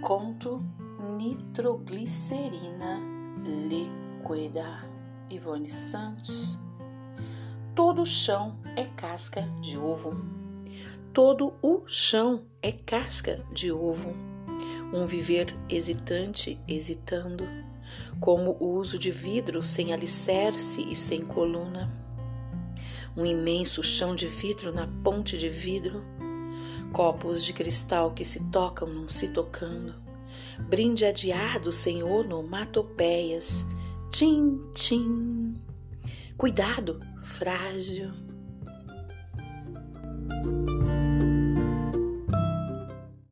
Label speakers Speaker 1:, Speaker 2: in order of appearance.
Speaker 1: Conto Nitroglicerina Líquida. Ivone Santos. Todo chão é casca de ovo. Todo o chão é casca de ovo. Um viver hesitante, hesitando, como o uso de vidro sem alicerce e sem coluna. Um imenso chão de vidro na ponte de vidro copos de cristal que se tocam não se tocando, brinde adiado sem onomatopeias, tim, tim. Cuidado, frágil.